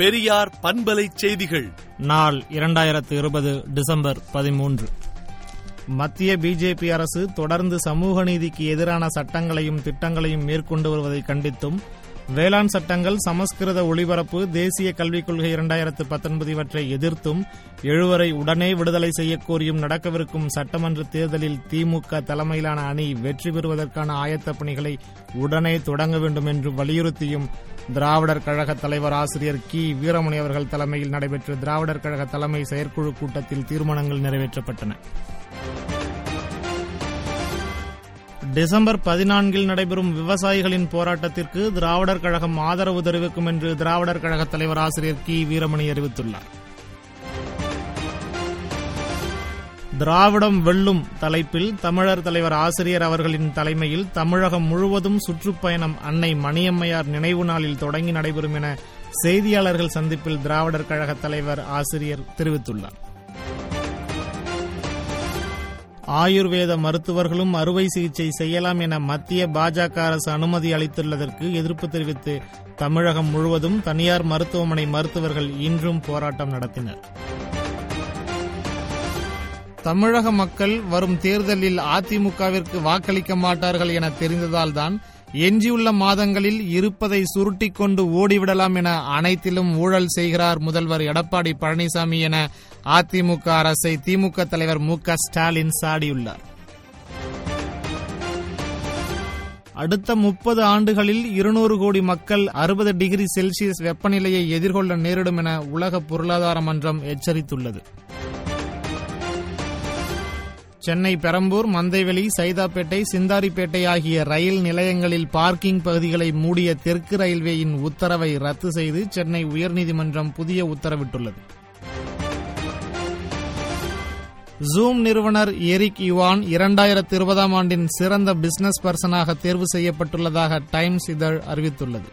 பெரியார் பண்பலை செய்திகள். நாள் இரண்டாயிரத்து இருபது டிசம்பர் பதிமூன்று. மத்திய பிஜேபி அரசு தொடர்ந்து சமூக நீதிக்கு எதிரான சட்டங்களையும் திட்டங்களையும் மேற்கொண்டு வருவதை கண்டித்தும் வேளாண் சட்டங்கள் சமஸ்கிருத ஒளிபரப்பு தேசிய கல்விக் கொள்கை இரண்டாயிரத்து பத்தொன்பது இவற்றை எதிர்த்தும் எழுவரை உடனே விடுதலை செய்யக்கோரியும் நடக்கவிருக்கும் சட்டமன்ற தேர்தலில் திமுக தலைமையிலான அணி வெற்றி பெறுவதற்கான ஆயத்த பணிகளை உடனே தொடங்க வேண்டும் என்று வலியுறுத்தியும் திராவிடர் கழக தலைவர் ஆசிரியர் கி. வீரமணி அவர்கள் தலைமையில் நடைபெற்ற திராவிடர் கழக தலைமை செயற்குழு கூட்டத்தில் தீர்மானங்கள் நிறைவேற்றப்பட்டன. டிசம்பர் பதினான்கில் நடைபெறும் விவசாயிகளின் போராட்டத்திற்கு திராவிடர் கழகம் ஆதரவு தெரிவிக்கும் என்று திராவிடர் கழக தலைவர் ஆசிரியர் கி. வீரமணி அறிவித்துள்ளார். திராவிடம் வெல்லும் தலைப்பில் தமிழர் தலைவர் ஆசிரியர் அவர்களின் தலைமையில் தமிழகம் முழுவதும் சுற்றுப்பயணம் அன்னை மணியம்மையார் நினைவு நாளில் தொடங்கி நடைபெறும் என செய்தியாளர்கள் சந்திப்பில் திராவிடர் கழக தலைவர் ஆசிரியர் தெரிவித்துள்ளார். ஆயுர்வேத மருத்துவர்களும் அறுவை சிகிச்சை செய்யலாம் என மத்திய பாஜக அரசு அனுமதி அளித்துள்ளதற்கு எதிர்ப்பு தெரிவித்து தமிழகம் முழுவதும் தனியார் மருத்துவமனை மருத்துவர்கள் இன்றும் போராட்டம் நடத்தினர். தமிழக மக்கள் வரும் தேர்தலில் அதிமுகவிற்கு வாக்களிக்க மாட்டார்கள் என தெரிந்ததால்தான் எஞ்சியுள்ள மாதங்களில் இருப்பதை சுருட்டிக் கொண்டு ஓடிவிடலாம் என அனைத்திலும் ஊழல் செய்கிறார் முதல்வர் எடப்பாடி பழனிசாமி என அதிமுக அரசை திமுக தலைவர் மு ஸ்டாலின் சாடியுள்ளார். அடுத்த முப்பது ஆண்டுகளில் இருநூறு கோடி மக்கள் அறுபது டிகிரி செல்சியஸ் வெப்பநிலையை எதிர்கொள்ள நேரிடும் என உலக பொருளாதார மன்றம் எச்சரித்துள்ளது. சென்னை பெரம்பூர் மந்தைவெளி சைதாப்பேட்டை சிந்தாரிப்பேட்டை ஆகிய ரயில் நிலையங்களில் பார்க்கிங் பகுதிகளை மூடிய தெற்கு ரயில்வேயின் உத்தரவை ரத்து செய்து சென்னை உயர்நீதிமன்றம் புதிய உத்தரவிட்டுள்ளது. ஜூம் நிறுவனர் எரிக் யுவான் இரண்டாயிரத்தி இருபதாம் ஆண்டின் சிறந்த பிசினஸ் பர்சனாக தேர்வு செய்யப்பட்டுள்ளதாக டைம்ஸ் இதழ் அறிவித்துள்ளது.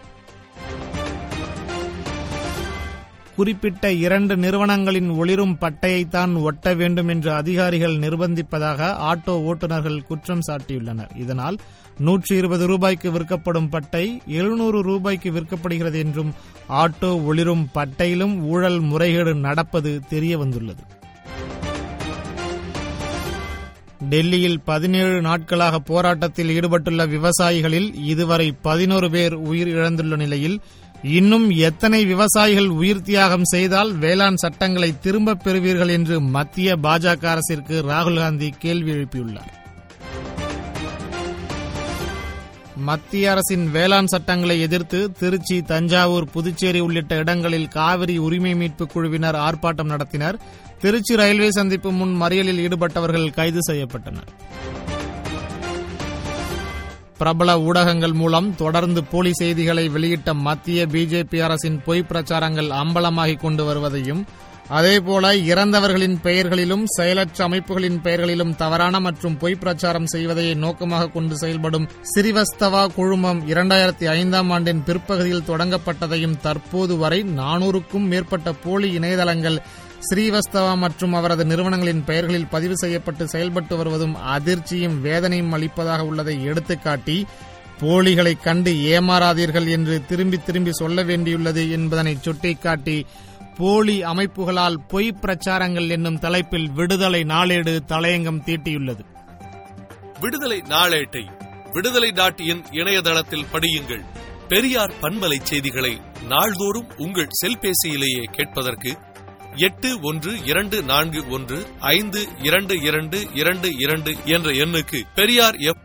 குறிப்பிட்ட இரண்டு நிறுவனங்களின் ஒளிரும் பட்டையைத்தான் ஒட்ட வேண்டும் என்று அதிகாரிகள் நிர்பந்திப்பதாக ஆட்டோ ஓட்டுநர்கள் குற்றம் சாட்டியுள்ளனர். இதனால் நூற்றி இருபது ரூபாய்க்கு விற்கப்படும் பட்டை எழுநூறு ரூபாய்க்கு விற்கப்படுகிறது என்றும் ஆட்டோ ஒளிரும் பட்டையிலும் ஊழல் முறைகேடு நடப்பது தெரியவந்துள்ளது. டெல்லியில் பதினேழு நாட்களாக போராட்டத்தில் ஈடுபட்டுள்ள விவசாயிகளில் இதுவரை பதினோரு பேர் உயிரிழந்துள்ள நிலையில் இன்னும் எத்தனை விவசாயிகள் உயிர் தியாகம் செய்தால் வேளாண் சட்டங்களை திரும்பப் பெறுவீர்கள் என்று மத்திய பாஜக அரசிற்கு ராகுல் காந்தி கேள்வி எழுப்பியுள்ளார். மத்திய அரசின் வேளாண் சட்டங்களை எதிர்த்து திருச்சி தஞ்சாவூர் புதுச்சேரி உள்ளிட்ட இடங்களில் காவிரி உரிமை மீட்பு குழுவினர் ஆர்ப்பாட்டம் நடத்தினர். திருச்சி ரயில்வே சந்திப்பு முன் மறியலில் ஈடுபட்டவர்கள் கைது செய்யப்பட்டனர். பிரபல ஊடகங்கள் மூலம் தொடர்ந்து போலி செய்திகளை வெளியிட்ட மத்திய பிஜேபி அரசின் பொய் பிரச்சாரங்கள் அம்பலமாகிக் கொண்டு வருவதையும் அதேபோல இறந்தவர்களின் பெயர்களிலும் செயலற்ற அமைப்புகளின் பெயர்களிலும் தவறான மற்றும் பொய் பிரச்சாரம் செய்வதையே நோக்கமாக கொண்டு செயல்படும் சிறிவஸ்தவா குழுமம் இரண்டாயிரத்தி ஐந்தாம் ஆண்டின் பிற்பகுதியில் தொடங்கப்பட்டதையும் தற்போது வரை நானூறுக்கும் மேற்பட்ட போலி இணையதளங்கள் ஸ்ரீவஸ்தவா மற்றும் அவரது நிறுவனங்களின் பெயர்களில் பதிவு செய்யப்பட்டு செயல்பட்டு வருவதும் அதிர்ச்சியும் வேதனையும் அளிப்பதாக உள்ளதை எடுத்துக்காட்டி போலிகளை கண்டு ஏமாறாதீர்கள் என்று திரும்பி திரும்பி சொல்ல வேண்டியுள்ளது என்பதனை சுட்டிக்காட்டி போலி அமைப்புகளால் பொய் பிரச்சாரங்கள் என்னும் தலைப்பில் விடுதலை நாளேடு தலையங்கம் தீட்டியுள்ளது. விடுதலை நாளேட்டை விடுதலை டாட் இன் இணையதளத்தில் படியுங்கள். பெரியார் பண்பலை செய்திகளை நாள்தோறும் உங்கள் செல்பேசியிலேயே கேட்பதற்கு எட்டு ஒன்று இரண்டு நான்கு ஒன்று ஐந்து இரண்டு இரண்டு இரண்டு இரண்டு என்ற எண்ணுக்கு பெரியார் எஃப்